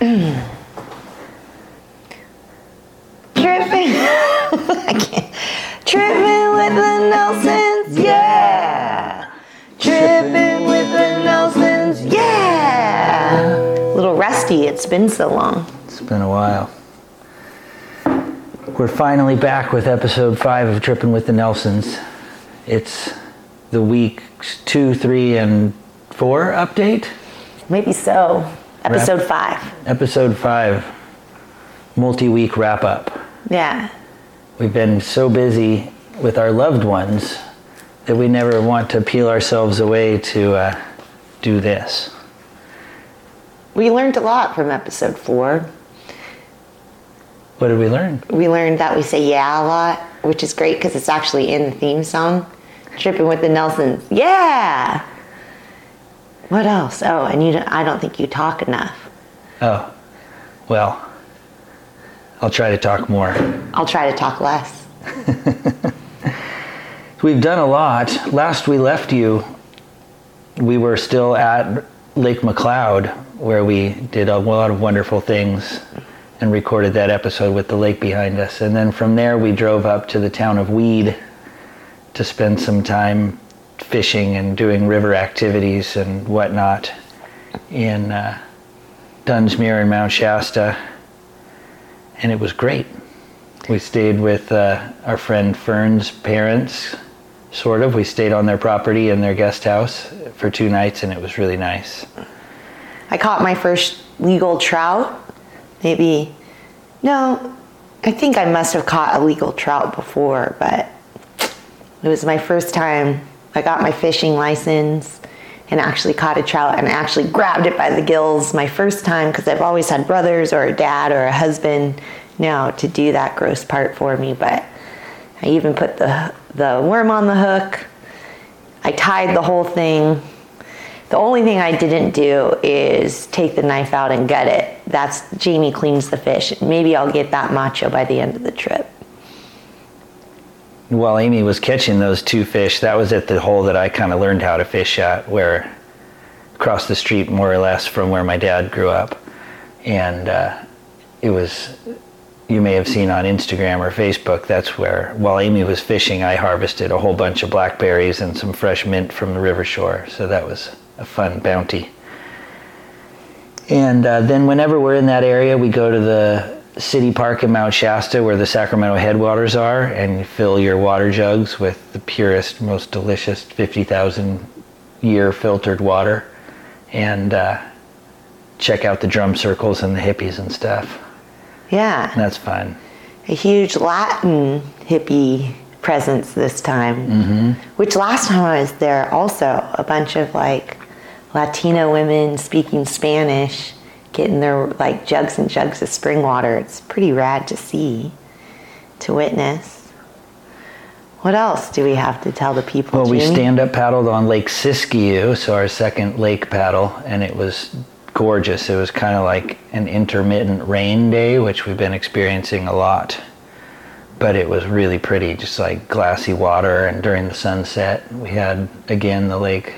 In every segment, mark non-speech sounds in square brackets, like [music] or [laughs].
Tripping. [laughs] I can't. Tripping with the Nelsons. Yeah. Tripping with the Nelsons. Yeah. A little rusty. It's been so long. It's been a while. We're finally back with episode five of Tripping with the Nelsons. It's the week two, three, and four update. Maybe so. Episode five. Episode five, multi week wrap up. Yeah. We've been so busy with our loved ones that we never want to peel ourselves away to uh, do this. We learned a lot from episode four. What did we learn? We learned that we say yeah a lot, which is great because it's actually in the theme song. Tripping with the Nelsons. Yeah. What else? Oh, and you. Don't, I don't think you talk enough. Oh, well, I'll try to talk more. I'll try to talk less. [laughs] We've done a lot. Last we left you, we were still at Lake McLeod, where we did a lot of wonderful things and recorded that episode with the lake behind us. And then from there, we drove up to the town of Weed to spend some time fishing and doing river activities and whatnot in uh, Dunsmuir and Mount Shasta. And it was great. We stayed with uh, our friend Fern's parents, sort of. We stayed on their property in their guest house for two nights, and it was really nice. I caught my first legal trout. Maybe, no, I think I must have caught a legal trout before, but it was my first time. I got my fishing license and actually caught a trout and actually grabbed it by the gills my first time because I've always had brothers or a dad or a husband now to do that gross part for me. But I even put the, the worm on the hook. I tied the whole thing. The only thing I didn't do is take the knife out and gut it. That's Jamie cleans the fish. Maybe I'll get that macho by the end of the trip. While Amy was catching those two fish, that was at the hole that I kind of learned how to fish at, where across the street, more or less, from where my dad grew up. And uh, it was, you may have seen on Instagram or Facebook, that's where, while Amy was fishing, I harvested a whole bunch of blackberries and some fresh mint from the river shore. So that was a fun bounty. And uh, then, whenever we're in that area, we go to the city park in Mount Shasta where the Sacramento headwaters are and fill your water jugs with the purest, most delicious 50,000 year filtered water and uh, check out the drum circles and the hippies and stuff. Yeah. And that's fun. A huge Latin hippie presence this time, mm-hmm. which last time I was there also, a bunch of like Latino women speaking Spanish getting their like jugs and jugs of spring water. It's pretty rad to see, to witness. What else do we have to tell the people? Well, we stand up paddled on Lake Siskiyou, so our second lake paddle, and it was gorgeous. It was kind of like an intermittent rain day, which we've been experiencing a lot. But it was really pretty, just like glassy water. And during the sunset, we had again the lake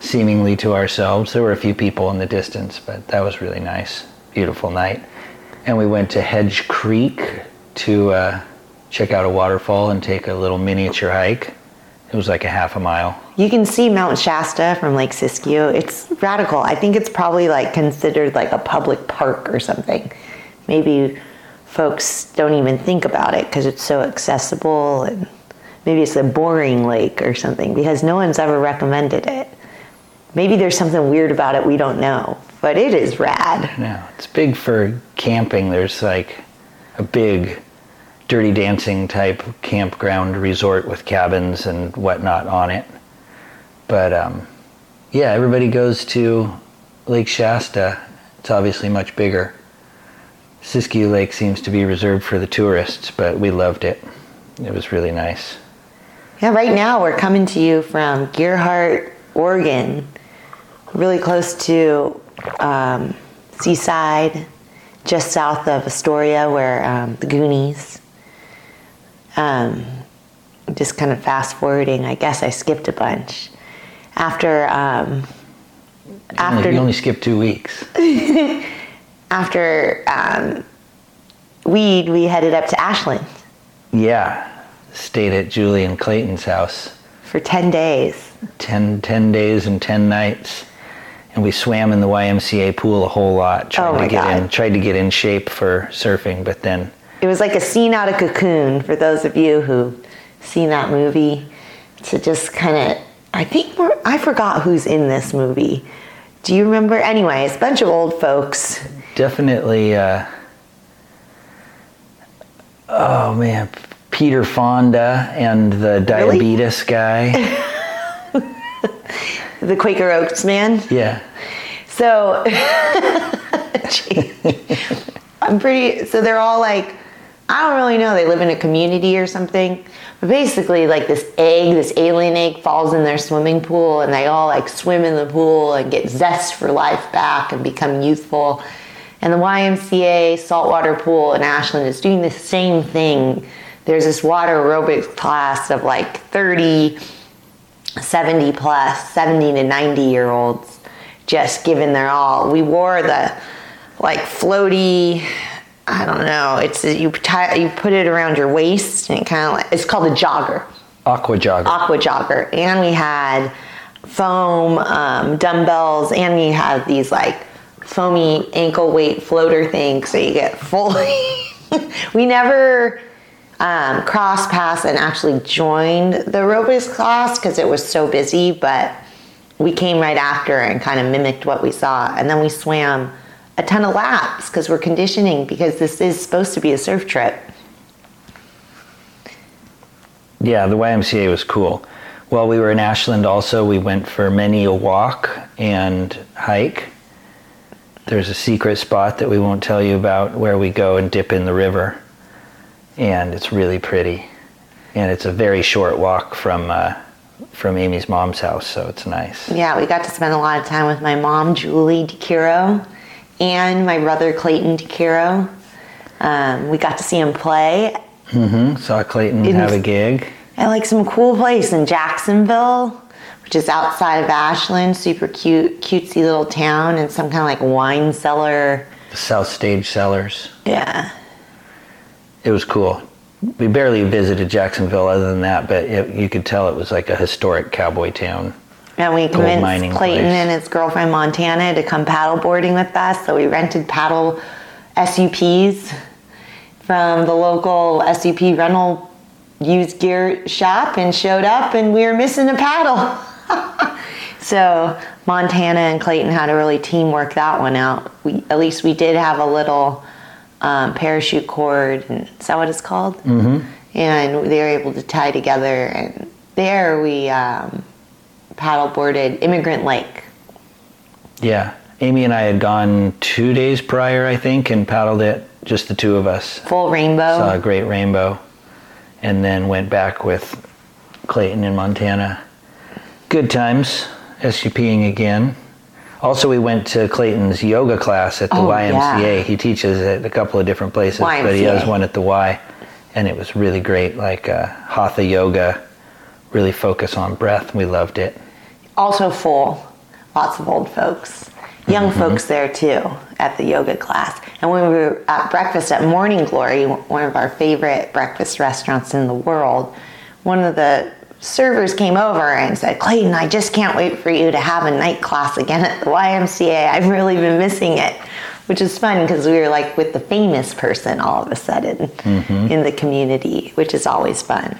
seemingly to ourselves. There were a few people in the distance, but that was really nice. Beautiful night. And we went to Hedge Creek to uh, check out a waterfall and take a little miniature hike. It was like a half a mile. You can see Mount Shasta from Lake Siskiyou. It's radical. I think it's probably like considered like a public park or something. Maybe folks don't even think about it because it's so accessible and maybe it's a boring lake or something because no one's ever recommended it. Maybe there's something weird about it we don't know, but it is rad. Yeah, it's big for camping. There's like a big dirty dancing type campground resort with cabins and whatnot on it. But um, yeah, everybody goes to Lake Shasta. It's obviously much bigger. Siskiyou Lake seems to be reserved for the tourists, but we loved it. It was really nice. Yeah, right now we're coming to you from Gearhart, Oregon, really close to um, Seaside, just south of Astoria, where um, the Goonies. Um, just kind of fast forwarding, I guess I skipped a bunch. After um, After you only skipped two weeks. [laughs] after um, weed, we headed up to Ashland Yeah. Stayed at Julie and Clayton's house for 10 days. 10, 10 days and 10 nights. And we swam in the YMCA pool a whole lot. trying Oh to get in tried to get in shape for surfing, but then It was like a scene out of Cocoon for those of you who seen that movie. To just kind of, I think we're, I forgot who's in this movie. Do you remember? Anyways, bunch of old folks. definitely uh, oh man peter fonda and the diabetes guy [laughs] [laughs] The Quaker Oats man. yeah So, [laughs] I'm pretty. So they're all like, I don't really know. They live in a community or something. But basically, like this egg, this alien egg, falls in their swimming pool, and they all like swim in the pool and get zest for life back and become youthful. And the YMCA saltwater pool in Ashland is doing the same thing. There's this water aerobics class of like 30 70 plus, 70 to 90 year olds just giving their all. We wore the like floaty, I don't know, it's you tie, you put it around your waist and it kind of like, it's called a jogger, aqua jogger aqua jogger. And we had foam um, dumbbells and we had these like foamy ankle weight floater things so you get fully. [laughs] we never um, cross paths and actually joined the aerobics class because it was so busy, but we came right after and kind of mimicked what we saw. And then we swam a ton of laps because we're conditioning because this is supposed to be a surf trip. yeah the ymca was cool while we were in ashland also we went for many a walk and hike there's a secret spot that we won't tell you about where we go and dip in the river and it's really pretty and it's a very short walk from uh, from amy's mom's house so it's nice Yeah, we got to spend a lot of time with my mom, Julie DeCuro, and my brother, Clayton DeCuro. Um, we got to see him play Mm-hmm. Saw Clayton In- have a gig. at like some cool place in Jacksonville, which is outside of Ashland. Super cute, cutesy little town, and some kind of like wine cellar. The South Stage Cellars. Yeah, It was cool. We barely visited Jacksonville other than that, but it, you could tell it was like a historic cowboy town. and we convinced Clayton place. and his girlfriend Montana to come paddle boarding with us. So we rented paddle SUPs from the local SUP rental used gear shop and showed up, and we were missing a paddle. [laughs] so Montana and Clayton had to really teamwork that one out. We at least we did have a little um, parachute cord, and is that what it's called? Mm-hmm. And they were able to tie together, and there we um, paddle boarded Emigrant Lake. Yeah. Amy and I had gone two days prior, I think, and paddled it, just the two of us. Full rainbow. Saw a great rainbow. And then went back with Clayton in Montana. Good times, SUPing again. Also, we went to Clayton's yoga class at the Oh, YMCA. yeah. He teaches at a couple of different places, but he has one at the Y. And it was really great, like uh, Hatha yoga, really focus on breath. We loved it. also full. Lots of old folks. Young folks there too at the yoga class. And when we were at breakfast at Morning Glory, one of our favorite breakfast restaurants in the world, one of the servers came over and said, Clayton, I just can't wait for you to have a night class again at the YMCA. I've really been missing it. Which is fun because we were like with the famous person all of a sudden mm-hmm. in the community, which is always fun.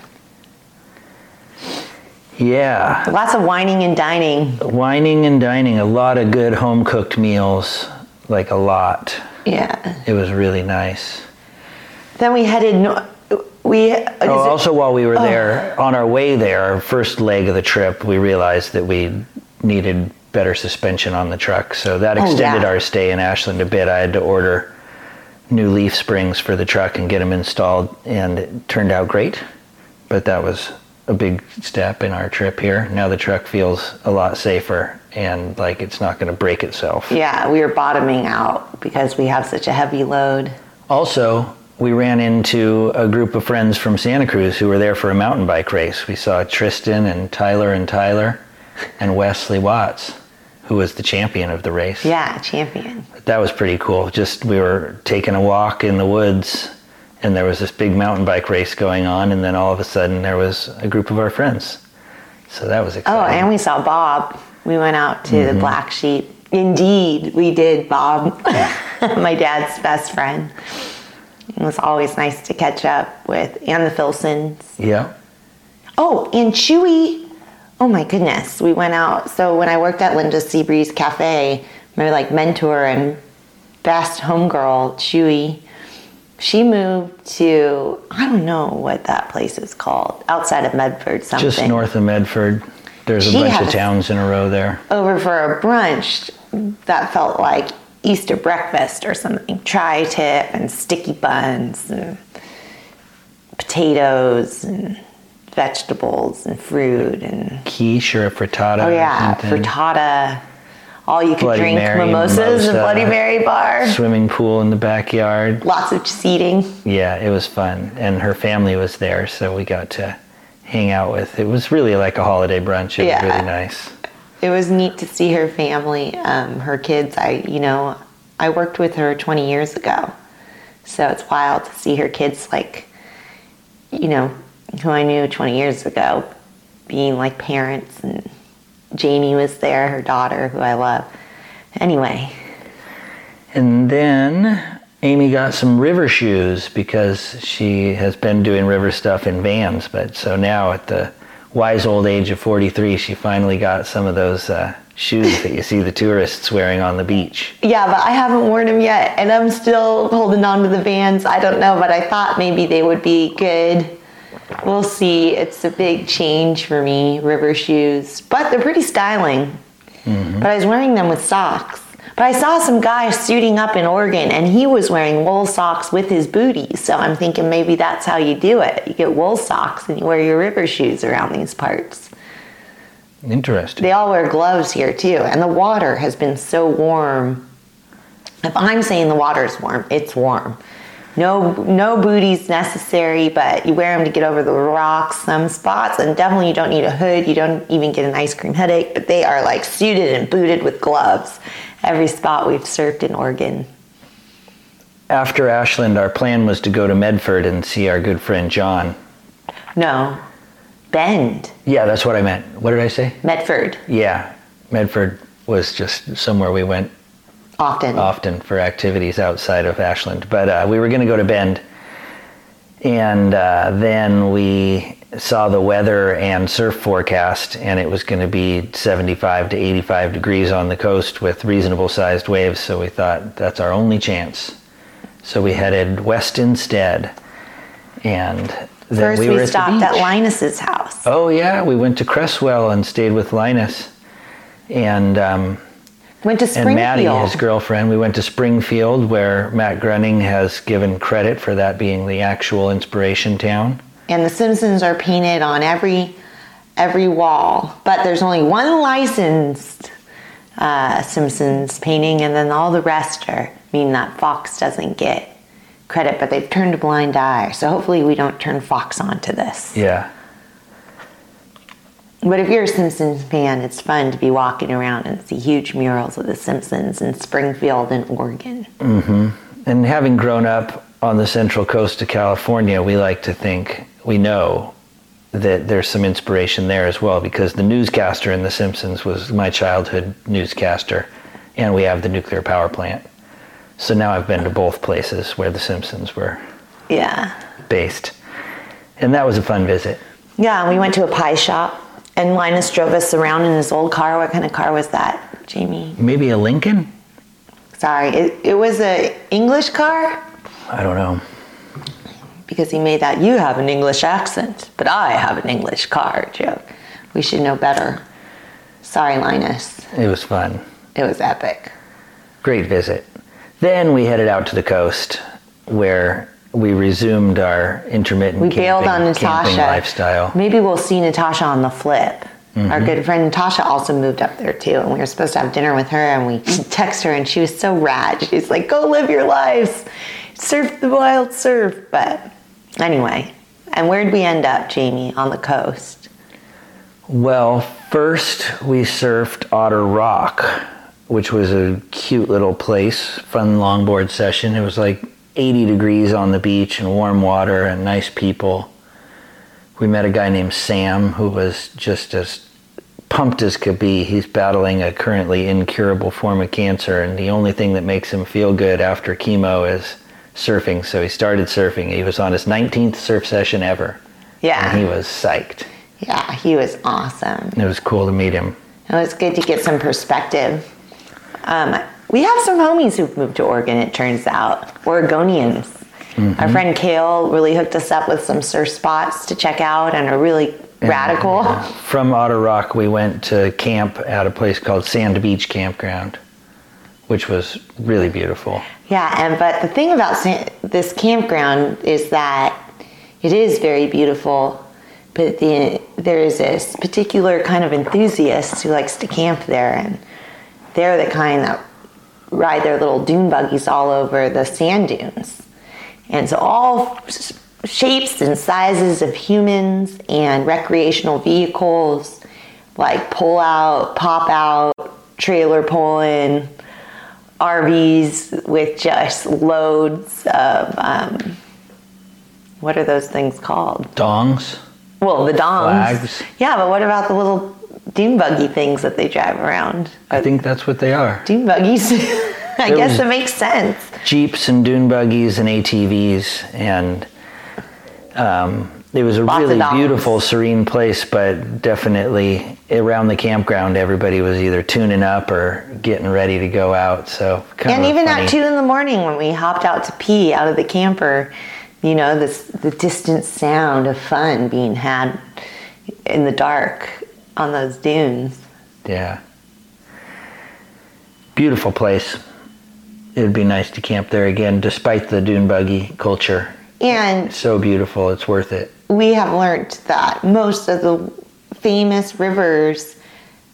Yeah. Lots of whining and dining. Wining and dining, a lot of good home cooked meals, like a lot. Yeah. It was really nice. Then we headed. No- we Oh, also, while we were oh. there, on our way there, our first leg of the trip, we realized that we needed better suspension on the truck. So that Oh, extended yeah. our stay in Ashland a bit. I had to order new leaf springs for the truck and get them installed, and it turned out great. But that was a big step in our trip here. Now the truck feels a lot safer and like it's not going to break itself. yeah, we are bottoming out because we have such a heavy load. Also, we ran into a group of friends from Santa Cruz who were there for a mountain bike race. We saw Tristan and Tyler and Tyler and Wesley Watts, who was the champion of the race. Yeah, champion. That was pretty cool. Just we were taking a walk in the woods and there was this big mountain bike race going on and then all of a sudden there was a group of our friends. So that was oh, exciting. Oh, and we saw Bob. We went out to the mm-hmm. Black Sheep. Indeed, we did, Bob, [laughs] my dad's best friend. It was always nice to catch up with, and the Filsons. yeah. Oh, and Chewy. Oh my goodness. We went out. So when I worked at Linda Seabreeze Cafe, my like mentor and best homegirl, Chewy, she moved to I don't know what that place is called. Outside of Medford something. Just north of Medford. There's a She bunch of towns in a row there. over for a brunch that felt like Easter breakfast or something. Tri tip and sticky buns and potatoes and vegetables and fruit and Quiche or a frittata. oh yeah, frittata. All you could drink Mary, mimosas and. Bloody Mary bar. Swimming pool in the backyard. Lots of seating. Yeah, it was fun. And her family was there, so we got to hang out with. It was really like a holiday brunch. It Yeah. was really nice. It was neat to see her family, um, her kids. I, you know, I worked with her 20 years ago, so it's wild to see her kids, like, you know, who I knew 20 years ago, being like parents. And Jamie was there, her daughter, who I love. Anyway, And then Amy got some river shoes because she has been doing river stuff in vans. But so now at the wise old age of 43, she finally got some of those uh, shoes that you see the tourists wearing on the beach. yeah, but I haven't worn them yet, and I'm still holding on to the Vans. I don't know, but I thought maybe they would be good. We'll see. It's a big change for me, river shoes, but they're pretty styling. But I was wearing them with socks. But I saw some guy suiting up in Oregon, and he was wearing wool socks with his booties. So I'm thinking maybe that's how you do it. You get wool socks and you wear your river shoes around these parts. Interesting. They all wear gloves here too, and the water has been so warm. If I'm saying the water's warm, it's warm. No, no booties necessary, but you wear them to get over the rocks, some spots, and definitely you don't need a hood. You don't even get an ice cream headache, but they are like suited and booted with gloves. Every spot we've served in Oregon. After Ashland, our plan was to go to Medford and see our good friend John. No, Bend, Yeah, that's what I meant. What did I say? Medford, Yeah, Medford was just somewhere we went often. often for activities outside of Ashland. But uh, we were going to go to Bend, and uh, then we saw the weather and surf forecast, and it was going to be 75 to 85 degrees on the coast with reasonable sized waves. So we thought that's our only chance. So we headed west instead, and then First, we we, were at stopped at. Linus's house. Oh yeah, we went to Creswell and stayed with Linus, and. Um, Went to and Springfield. Maddie, his girlfriend, we went to Springfield, where Matt Groening has given credit for that being the actual inspiration town. And the Simpsons are painted on every every wall, but there's only one licensed uh, Simpsons painting, and then all the rest are mean that Fox doesn't get credit, but they've turned a blind eye. So hopefully we don't turn Fox onto this. Yeah, But if you're a Simpsons fan, it's fun to be walking around and see huge murals of the Simpsons in Springfield and Oregon. Mm-hmm. And having grown up on the central coast of California, we like to think we know that there's some inspiration there as well because the newscaster in The Simpsons was my childhood newscaster, and we have the nuclear power plant. So now I've been to both places where The Simpsons were Yeah. based, and that was a fun visit. Yeah, we went to a pie shop, and Linus drove us around in his old car. What kind of car was that, Jamie? Maybe a Lincoln? Sorry, it, it was an English car I don't know. because he made that you have an English accent, but I have an English car joke. We should know better. Sorry, Linus. It was fun. It was epic. Great visit. Then we headed out to the coast where we resumed our intermittent We camping, bailed on Natasha. lifestyle. Maybe we'll see Natasha on the flip. Our mm-hmm. good friend Natasha also moved up there too, and we were supposed to have dinner with her. And we text her, and she was so rad. She's like, "Go live your lives, surf the wild surf." But anyway, and where did we end up, Jamie? On the coast. Well, first we surfed Otter Rock, which was a cute little place, fun longboard session. It was like 80 degrees on the beach and warm water and nice people. We met a guy named Sam who was just as pumped as could be. He's battling a currently incurable form of cancer, and the only thing that makes him feel good after chemo is surfing. So he started surfing. He was on his 19th surf session ever. Yeah. And he was psyched. Yeah, he was awesome. It was cool to meet him. It was good to get some perspective. Um, we have some homies who've moved to Oregon, it turns out. Oregonians. Our friend Kale really hooked us up with some surf spots to check out and are really radical. From Otter Rock, we went to camp at a place called Sand Beach Campground, which was really beautiful. Yeah, and but the thing about this campground is that it is very beautiful, but the, there is this particular kind of enthusiast who likes to camp there, and they're the kind that ride their little dune buggies all over the sand dunes. And so all shapes and sizes of humans and recreational vehicles, like pull out, pop out, trailer pulling, RVs with just loads of um, what are those things called? Dongs? Well, the dongs. Flags. Yeah, but what about the little dune buggy things that they drive around? I think that's what they are. Dune buggies. [laughs] I There guess it makes sense. Jeeps and dune buggies and ATVs, and um, it was a Lots really beautiful, serene place. But definitely around the campground, everybody was either tuning up or getting ready to go out. So And even funny- at two in the morning when we hopped out to pee out of the camper, you know, this the distant sound of fun being had in the dark on those dunes. Yeah. Beautiful place. It would be nice to camp there again, despite the dune buggy culture. And So beautiful, it's worth it. we have learned that most of the famous rivers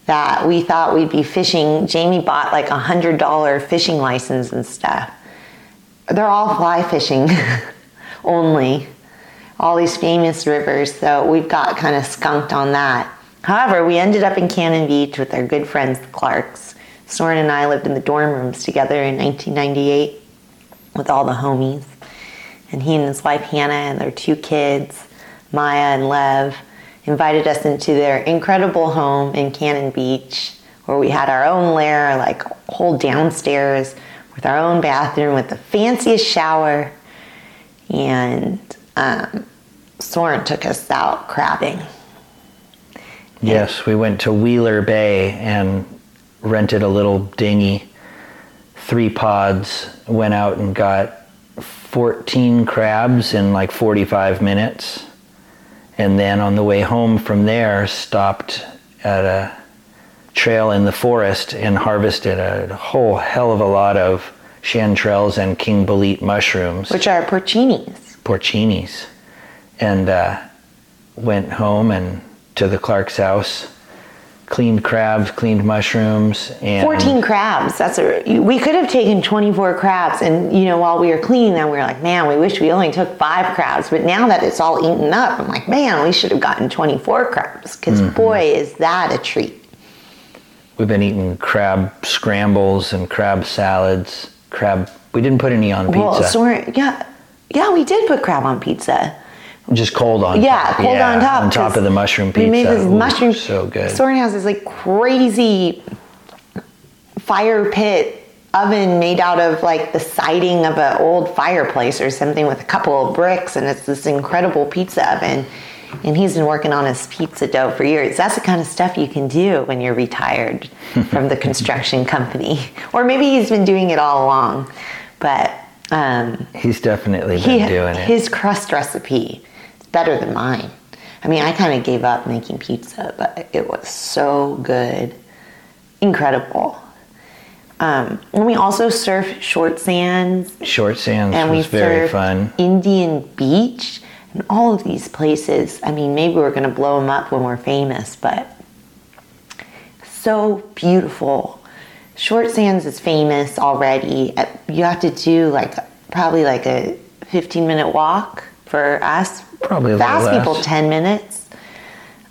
that we thought we'd be fishing, Jamie bought like a hundred dollar fishing license and stuff. They're all fly fishing [laughs] only. All these famous rivers, so we've got kind of skunked on that. However, we ended up in Cannon Beach with our good friends, the Clarks. Soren and I lived in the dorm rooms together in 1998 with all the homies and he and his wife Hannah and their two kids, Maya and Lev, invited us into their incredible home in Cannon Beach, where we had our own lair, like whole downstairs, with our own bathroom, with the fanciest shower, and um, Soren took us out crabbing. Yes, we went to Wheeler Bay and rented a little dinghy, three pods, went out and got 14 crabs in like 45 minutes. And then on the way home from there, stopped at a trail in the forest and harvested a whole hell of a lot of chanterelles and king bolete mushrooms. Which are porcinis. porcinis. And uh, went home and to the Clark's house, cleaned crabs, cleaned mushrooms, and 14 crabs. That's a. We could have taken 24 crabs, and you know, while we were cleaning them, we were like, man, we wish we only took five crabs. But now that it's all eaten up, I'm like, man, we should have gotten 24 crabs because Mm-hmm. boy, is that a treat. we've been eating crab scrambles and crab salads. Crab. We didn't put any on pizza. Well, Soren, yeah, yeah, we did put crab on pizza. Just cold on. Yeah, top. cold on top. On top of the mushroom pizza. We made this Ooh, mushroom. So good. Soren has this like crazy fire pit oven made out of like the siding of an old fireplace or something with a couple of bricks, and it's this incredible pizza oven. And he's been working on his pizza dough for years. That's the kind of stuff you can do when you're retired [laughs] from the construction company, or maybe he's been doing it all along. But um, He's definitely been he, doing it. his crust recipe better than mine. I mean, I kind of gave up making pizza, but it was so good, incredible. Um, and we also surf short sands, Short Sands and we was very fun. Indian Beach, and all of these places. I mean, maybe we're going to blow them up when we're famous, but so beautiful. Short Sands is famous already. Uh, You have to do like probably like a 15 minute walk for us. Probably Fast less. people 10 minutes.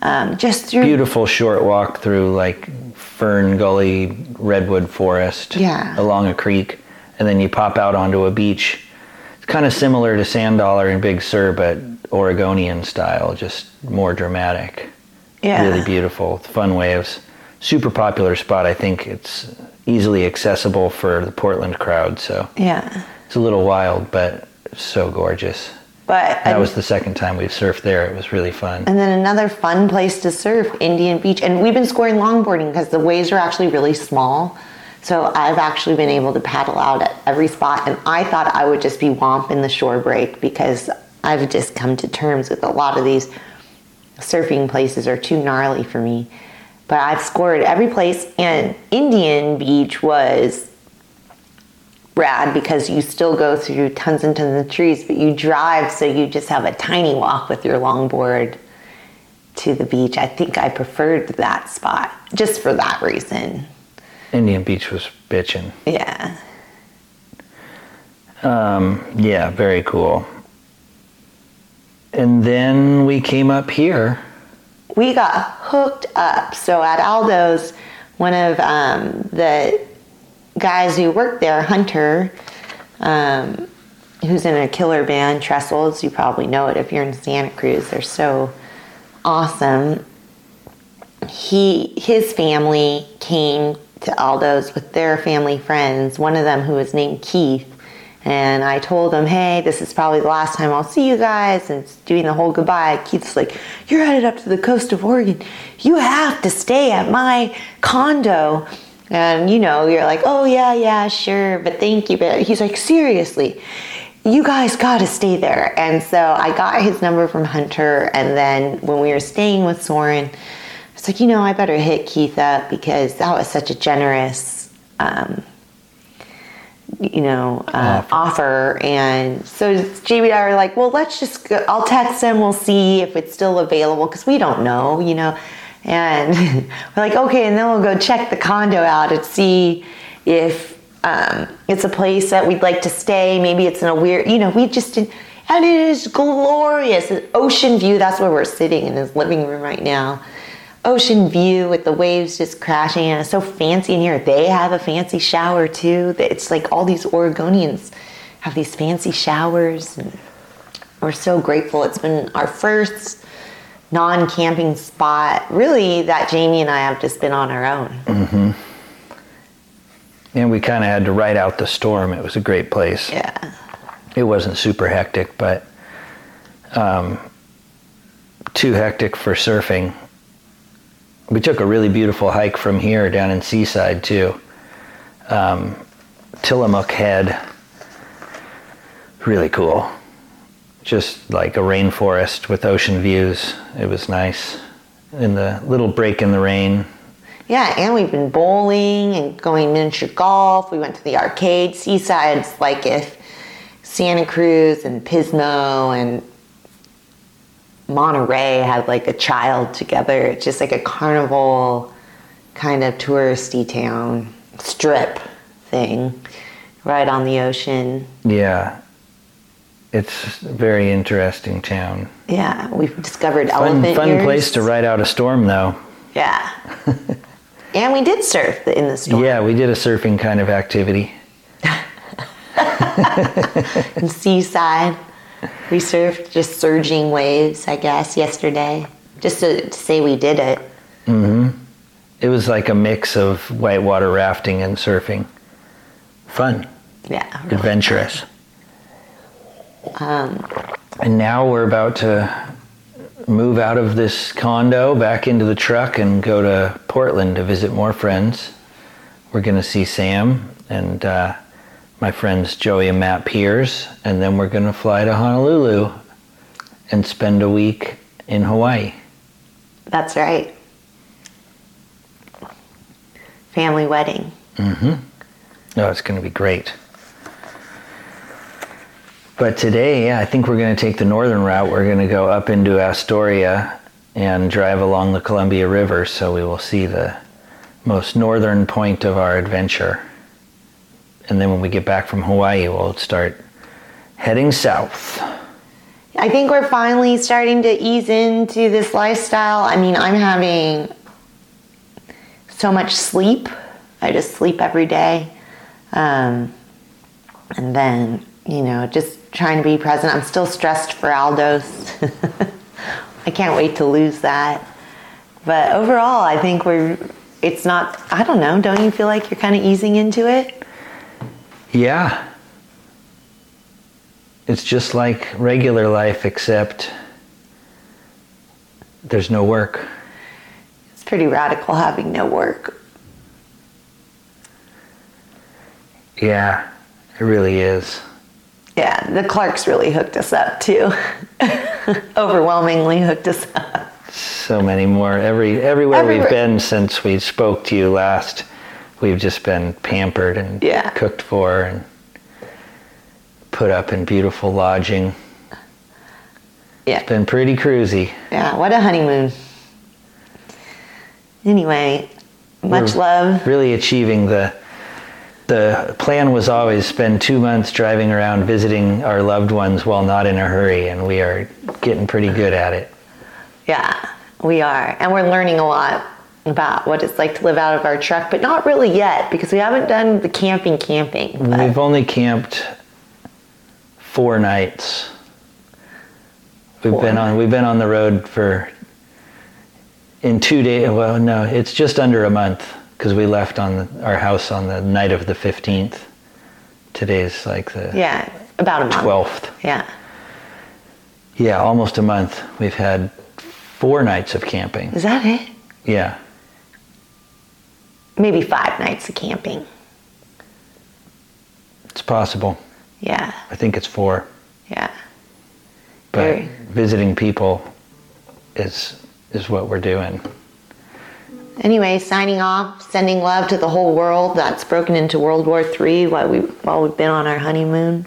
um, just through Beautiful short walk through like fern gully, redwood forest, Yeah. along a creek, and then you pop out onto a beach. It's kind of similar to Sand Dollar and Big Sur, but Oregonian style, just more dramatic. yeah, Really beautiful, fun waves. Super popular spot. I think it's easily accessible for the Portland crowd, so yeah. it's a little wild, but so gorgeous. But That was the second time we've surfed there. It was really fun. And then another fun place to surf, Indian Beach. And we've been scoring longboarding because the waves are actually really small. So I've actually been able to paddle out at every spot. And I thought I would just be womping the shore break because I've just come to terms with a lot of these surfing places are too gnarly for me. But I've scored every place, and Indian Beach was rad because you still go through tons and tons of trees, but you drive, so you just have a tiny walk with your longboard to the beach. I think I preferred that spot just for that reason. Indian Beach was bitching. Yeah. Um, Yeah, very cool. And then we came up here. we got hooked up. So at Aldo's, one of um, the guys who worked there, Hunter, um, who's in a killer band, Trestles, you probably know it if you're in Santa Cruz. They're so awesome. He, his family came to Aldo's with their family friends. One of them, who was named Keith, and I told him, hey, this is probably the last time I'll see you guys. And doing the whole goodbye. Keith's like, you're headed up to the coast of Oregon. You have to stay at my condo. And you know, you're like, oh, yeah, yeah, sure, but thank you. But he's like, seriously, you guys got to stay there. And so I got his number from Hunter. And then when we were staying with Soren, I was like, you know, I better hit Keith up because that was such a generous. Um, you know, uh, offer. And so Jamie and I were like, well, let's just go. I'll text him. We'll see if it's still available because we don't know, you know. And [laughs] we're like, okay, and then we'll go check the condo out and see if um, it's a place that we'd like to stay. Maybe it's in a weird, you know, we just did. And it is glorious. An ocean view. That's where we're sitting in this living room right now ocean view with the waves just crashing and it's so fancy in here they have a fancy shower too it's like all these oregonians have these fancy showers and we're so grateful it's been our first non-camping spot really that jamie and i have just been on our own Mm-hmm. And we kind of had to ride out the storm. It was a great place. yeah It wasn't super hectic, but um, too hectic for surfing. We took a really beautiful hike from here down in Seaside too. Um, Tillamook Head. Really cool. Just like a rainforest with ocean views. It was nice. In the little break in the rain, yeah and we've been bowling and going miniature golf we went to the arcade seaside's like if santa cruz and pismo and Monterey had like a child together. It's just like a carnival kind of touristy town strip thing right on the ocean. Yeah. It's a very interesting town. Yeah, we've discovered Fun, elephant fun ears. place to ride out a storm, though. Yeah. [laughs] and we did surf in the storm Yeah, we did a surfing kind of activity. [laughs] in Seaside. We surfed just surging waves, I guess, yesterday. Just to, to say we did it. Mm-hmm. It was like a mix of whitewater rafting and surfing. Fun, Yeah. really adventurous. Um, And now we're about to move out of this condo back into the truck and go to Portland to visit more friends. We're going to see Sam and uh, my friends Joey and Matt Piers, and then we're going to fly to Honolulu and spend a week in Hawaii. That's right. Family wedding. Mm hmm. Oh, it's going to be great. But today, I think we're going to take the northern route. We're going to go up into Astoria and drive along the Columbia River so we will see the most northern point of our adventure. And then when we get back from Hawaii, we'll start heading south. I think we're finally starting to ease into this lifestyle. I mean, I'm having so much sleep. I just sleep every day. Um, and then, you know, just trying to be present. I'm still stressed for Aldos. [laughs] I can't wait to lose that. But overall, I think we're, it's not, I don't know, don't you feel like you're kind of easing into it? Yeah. It's just like regular life, except there's no work. It's pretty radical having no work. Yeah, it really is. Yeah, the Clarks really hooked us up too. [laughs] Overwhelmingly hooked us up. So many more. Every everywhere, Everywhere. we've been since we spoke to you last, we've just been pampered and Yeah. cooked for and put up in beautiful lodging. Yeah. It's been pretty cruisy. Yeah, what a honeymoon. Anyway, much We're love. Really achieving the the plan was always spend two months driving around visiting our loved ones while not in a hurry, and we are getting pretty good at it. Yeah, we are. And we're learning a lot about what it's like to live out of our truck, but not really yet because we haven't done the camping camping. But We've only camped four nights. We've Four been on we've been on the road for in two days. Well, no, it's just under a month because we left on the, our house on the night of the fifteenth. Today's like the yeah, about a month. twelfth. Yeah. Yeah, almost a month. We've had four nights of camping. Is that it? Yeah, Maybe five nights of camping. it's possible. Yeah, I think it's four. yeah. But Very. visiting people is is what we're doing. Anyway, signing off, sending love to the whole world that's broken into World War III while, we, while we've been on our honeymoon.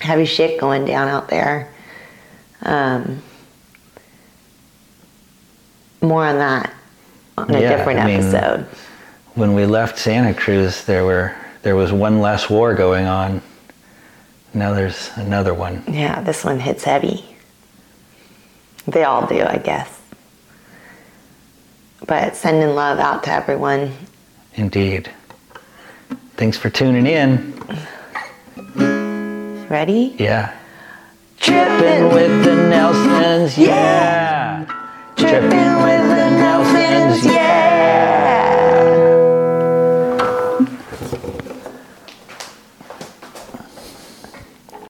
Heavy shit going down out there. Um, more on that on a Yeah, different I mean- episode. When we left Santa Cruz, there were there was one less war going on. Now there's another one. Yeah, this one hits heavy. They all do, I guess but sending love out to everyone. Indeed. Thanks for tuning in. Ready? Yeah. Tripping with the Nelsons, yeah. yeah. Tripping with